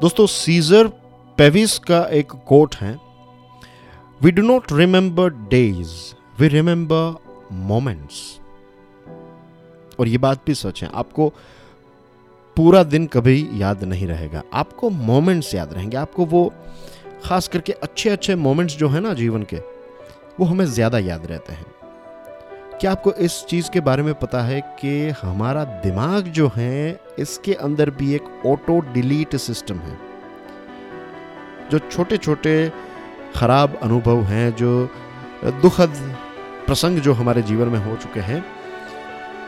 दोस्तों सीजर पेविस का एक कोट है we do not remember days we remember moments और ये बात भी सच है, आपको पूरा दिन कभी याद नहीं रहेगा, आपको मोमेंट्स याद रहेंगे, आपको वो खास करके अच्छे अच्छे मोमेंट्स जो है ना जीवन के, वो हमें ज़्यादा याद रहते हैं। क्या आपको इस चीज़ के बारे में पता है कि हमारा दिमाग जो है, इसके अंदर भी एक ऑटो डिलीट सिस्टम है। जो छोटे छोटे खराब अनुभव हैं, जो दुखद प्रसंग जो हमारे जीवन में हो चुके हैं,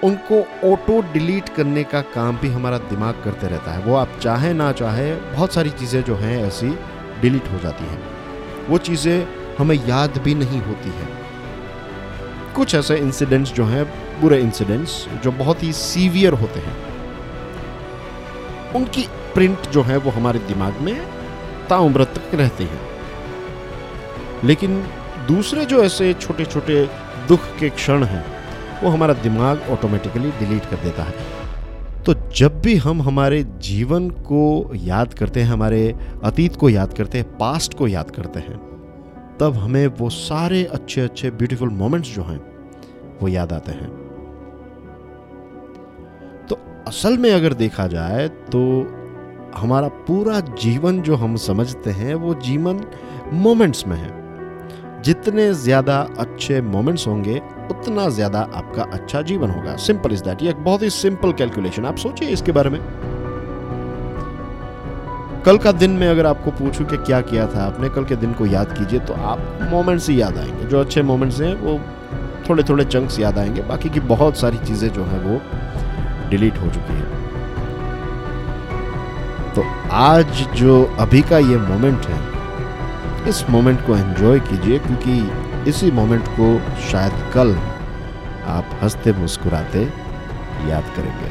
उनको ऑटो डिलीट करने का काम भी हमारा दिमाग करते रहता है। वो आप चाहे ना चाहे, बहुत सारी चीज़ें जो हैं ऐसी डिलीट हो जाती हैं। वो चीज़ें हमें याद भी नहीं होती हैं। कुछ ऐसे इंसिडेंट्स जो हैं, बुरे इंसिडेंट्स जो बहुत ही सीवियर होते हैं। उनकी प्रिंट जो है वो हमारे दिमाग में ताउम्र तक रहते हैं। लेकिन दूसरे जो ऐसे छोटे छोटे दुख के क्षण हैं, वो हमारा दिमाग ऑटोमेटिकली डिलीट कर देता है। तो जब भी हम हमारे जीवन को याद करते हैं, हमारे अतीत को याद करते हैं पास्ट को याद करते हैं तब हमें वो सारे अच्छे अच्छे ब्यूटीफुल मोमेंट्स जो हैं, वो याद आते हैं। तो असल में अगर देखा जाए तो हमारा पूरा जीवन जो हम समझते हैं, वो जीवन मोमेंट्स में है। जितने ज़्यादा अच्छे मोमेंट्स होंगे, उतना ज़्यादा आपका अच्छा जीवन होगा। सिंपल इज़ दैट ये एक बहुत ही सिंपल कैलकुलेशन आप सोचिए इसके बारे में। कल का दिन में अगर आपको पूछूँ कि क्या किया था आपने, कल के दिन को याद कीजिए तो आप मोमेंट्स ही याद आएँगे। जो अच्छे मोमेंट्स हैं, वो थोड़े थोड़े चंक्स याद आएँगे। बाकी की बहुत सारी चीज़ें जो है, वो डिलीट हो चुकी है। तो आज जो अभी का ये मोमेंट है, इस मोमेंट को एंजॉय कीजिए क्योंकि इसी मोमेंट को शायद कल आप हँसते मुस्कुराते याद करेंगे।